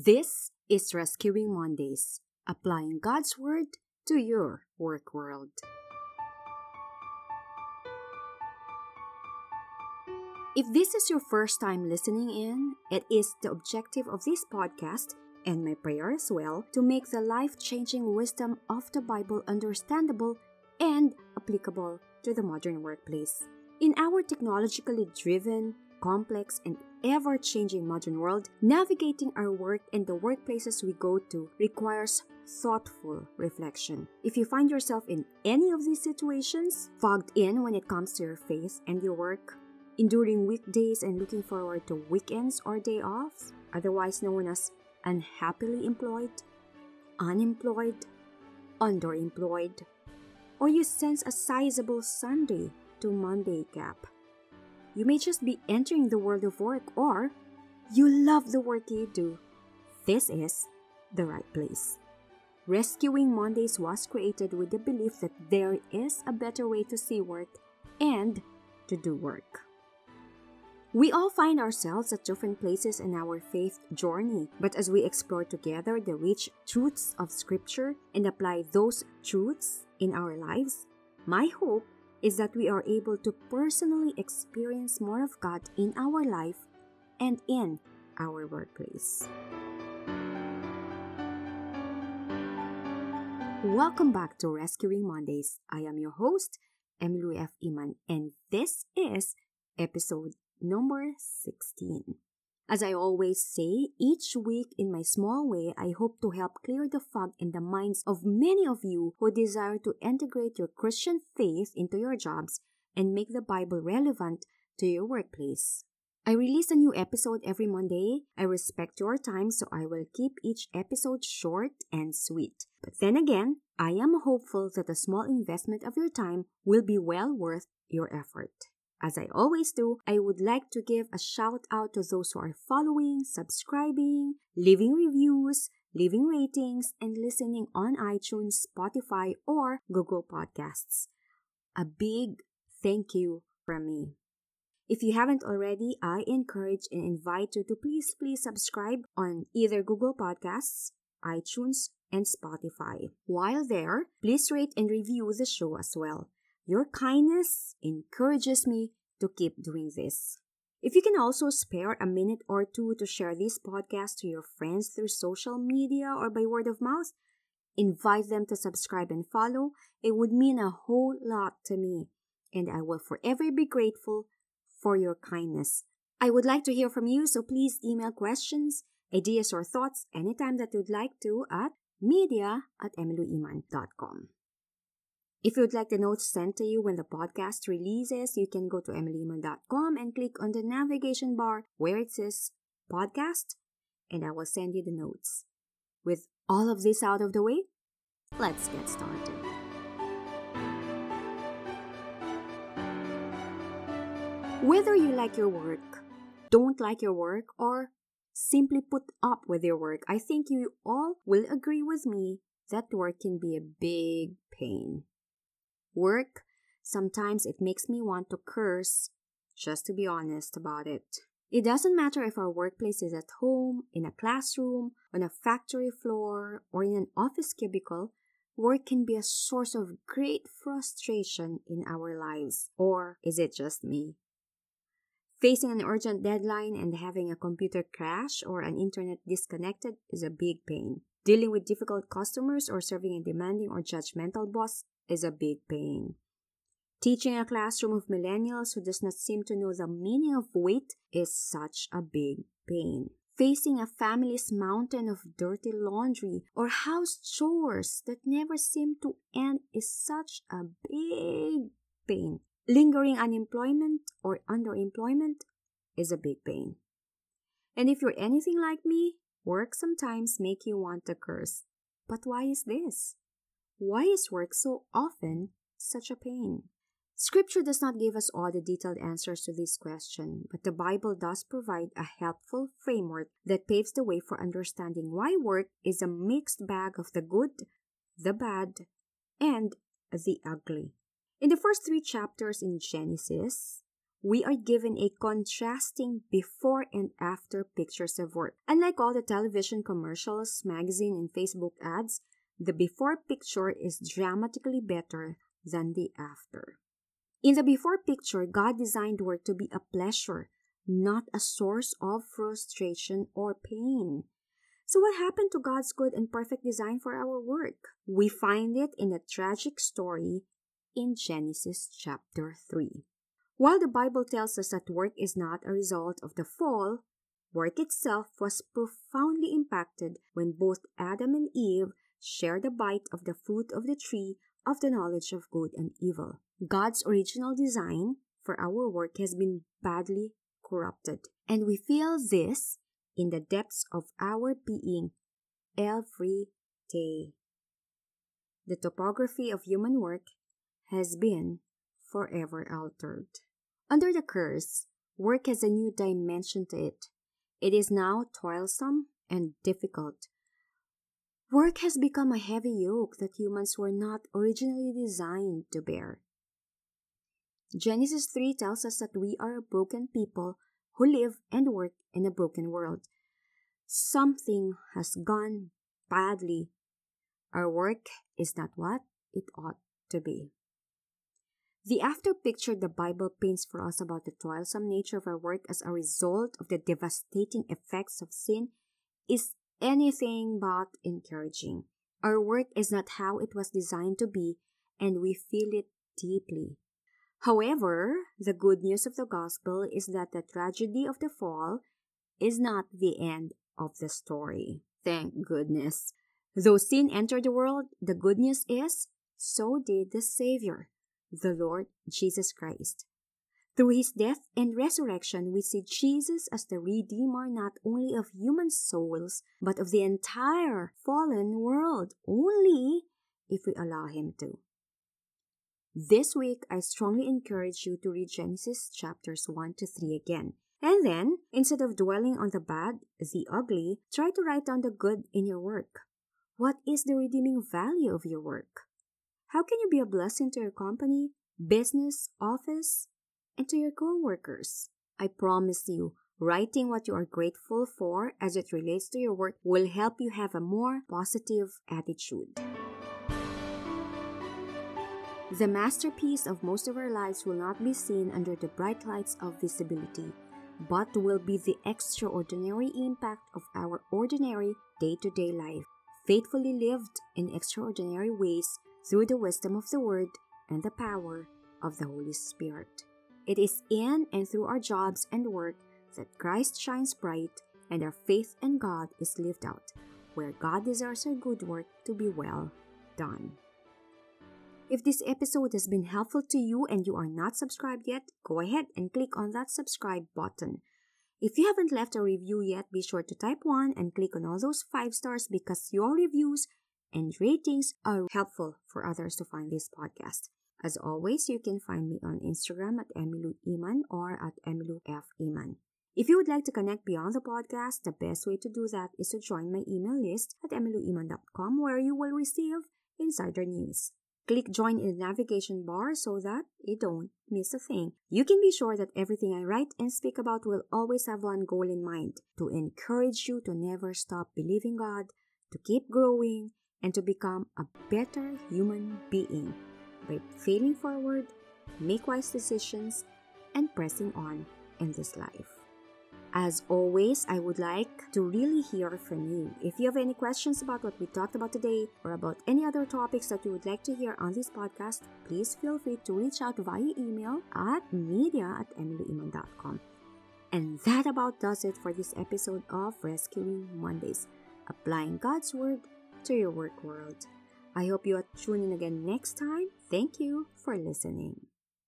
This is Rescuing Mondays, applying God's Word to your work world. If this is your first time listening in, it is the objective of this podcast and my prayer as well to make the life changing wisdom of the Bible understandable and applicable to the modern workplace. In our technologically driven, complex, and ever changing modern world, navigating our work and the workplaces we go to requires thoughtful reflection. If you find yourself in any of these situations, fogged in when it comes to your faith and your work, enduring weekdays and looking forward to weekends or day offs, otherwise known as unhappily employed, unemployed, underemployed, or you sense a sizable Sunday to Monday gap. You may just be entering the world of work or you love the work you do. This is the right place. Rescuing Mondays was created with the belief that there is a better way to see work and to do work. We all find ourselves at different places in our faith journey, but as we explore together the rich truths of Scripture and apply those truths in our lives, my hope is that we are able to personally experience more of God in our life and in our workplace. Welcome back to Rescuing Mondays. I am your host, Emilu F. Iman, and this is episode number 16. As I always say, each week in my small way, I hope to help clear the fog in the minds of many of you who desire to integrate your Christian faith into your jobs and make the Bible relevant to your workplace. I release a new episode every Monday. I respect your time, so I will keep each episode short and sweet. But then again, I am hopeful that a small investment of your time will be well worth your effort. As I always do, I would like to give a shout out to those who are following, subscribing, leaving reviews, leaving ratings, and listening on iTunes, Spotify, or Google Podcasts. A big thank you from me. If you haven't already, I encourage and invite you to please, please subscribe on either Google Podcasts, iTunes, and Spotify. While there, please rate and review the show as well. Your kindness encourages me to keep doing this. If you can also spare a minute or two to share this podcast to your friends through social media or by word of mouth, invite them to subscribe and follow. It would mean a whole lot to me, and I will forever be grateful for your kindness. I would like to hear from you, so please email questions, ideas, or thoughts anytime that you'd like to at media at emiluiman.com. If you'd like the notes sent to you when the podcast releases, you can go to emiluiman.com and click on the navigation bar where it says podcast, and I will send you the notes. With all of this out of the way, let's get started. Whether you like your work, don't like your work, or simply put up with your work, I think you all will agree with me that work can be a big pain work, sometimes it makes me want to curse, just to be honest about it. It doesn't matter if our workplace is at home, in a classroom, on a factory floor, or in an office cubicle, work can be a source of great frustration in our lives. Or is it just me? Facing an urgent deadline and having a computer crash or an internet disconnected is a big pain. Dealing with difficult customers or serving a demanding or judgmental boss is a big pain. Teaching a classroom of millennials who does not seem to know the meaning of wait is such a big pain. Facing a family's mountain of dirty laundry or house chores that never seem to end is such a big pain. Lingering unemployment or underemployment is a big pain. And if you're anything like me, work sometimes make you want to curse. But why is this? Why is work so often such a pain? Scripture does not give us all the detailed answers to this question, but the Bible does provide a helpful framework that paves the way for understanding why work is a mixed bag of the good, the bad, and the ugly. In the first three chapters in Genesis, we are given a contrasting before and after pictures of work. Unlike all the television commercials, magazine, and Facebook ads, the before picture is dramatically better than the after. In the before picture, God designed work to be a pleasure, not a source of frustration or pain. So, what happened to God's good and perfect design for our work? We find it in a tragic story in Genesis chapter 3. While the Bible tells us that work is not a result of the fall, work itself was profoundly impacted when both Adam and Eve shared the bite of the fruit of the tree of the knowledge of good and evil. God's original design for our work has been badly corrupted, and we feel this in the depths of our being every day. The topography of human work has been forever altered. Under the curse, work has a new dimension to it. It is now toilsome and difficult. Work has become a heavy yoke that humans were not originally designed to bear. Genesis 3 tells us that we are a broken people who live and work in a broken world. Something has gone badly. Our work is not what it ought to be. The after picture the Bible paints for us about the toilsome nature of our work as a result of the devastating effects of sin is anything but encouraging. Our work is not how it was designed to be, and we feel it deeply. However, the good news of the gospel is that the tragedy of the fall is not the end of the story. Thank goodness. Though sin entered the world, the good news is so did the Savior the Lord Jesus Christ. Through his death and resurrection, we see Jesus as the Redeemer not only of human souls, but of the entire fallen world, only if we allow him to. This week, I strongly encourage you to read Genesis chapters 1 to 3 again. And then, instead of dwelling on the bad, the ugly, try to write down the good in your work. What is the redeeming value of your work? How can you be a blessing to your company, business, office, and to your co-workers? I promise you, writing what you are grateful for as it relates to your work will help you have a more positive attitude. The masterpiece of most of our lives will not be seen under the bright lights of visibility, but will be the extraordinary impact of our ordinary day to day life, faithfully lived in extraordinary ways through the wisdom of the Word and the power of the Holy Spirit. It is in and through our jobs and work that Christ shines bright and our faith in God is lived out, where God desires our good work to be well done. If this episode has been helpful to you and you are not subscribed yet, go ahead and click on that subscribe button. If you haven't left a review yet, be sure to type 1 and click on all those 5 stars because your reviews and ratings are helpful for others to find this podcast. As always, you can find me on Instagram at Emilu Iman or at Emilu F. Iman. If you would like to connect beyond the podcast, the best way to do that is to join my email list at emiluiman.com where you will receive insider news. Click join in the navigation bar so that you don't miss a thing. You can be sure that everything I write and speak about will always have one goal in mind to encourage you to never stop believing God, to keep growing, and to become a better human being by failing forward, make wise decisions, and pressing on in this life. As always, I would like to really hear from you. If you have any questions about what we talked about today or about any other topics that you would like to hear on this podcast, please feel free to reach out via email at media at emiluiman.com. And that about does it for this episode of Rescuing Mondays, applying God's Word to your work world. I hope you are tuning in again next time. Thank you for listening.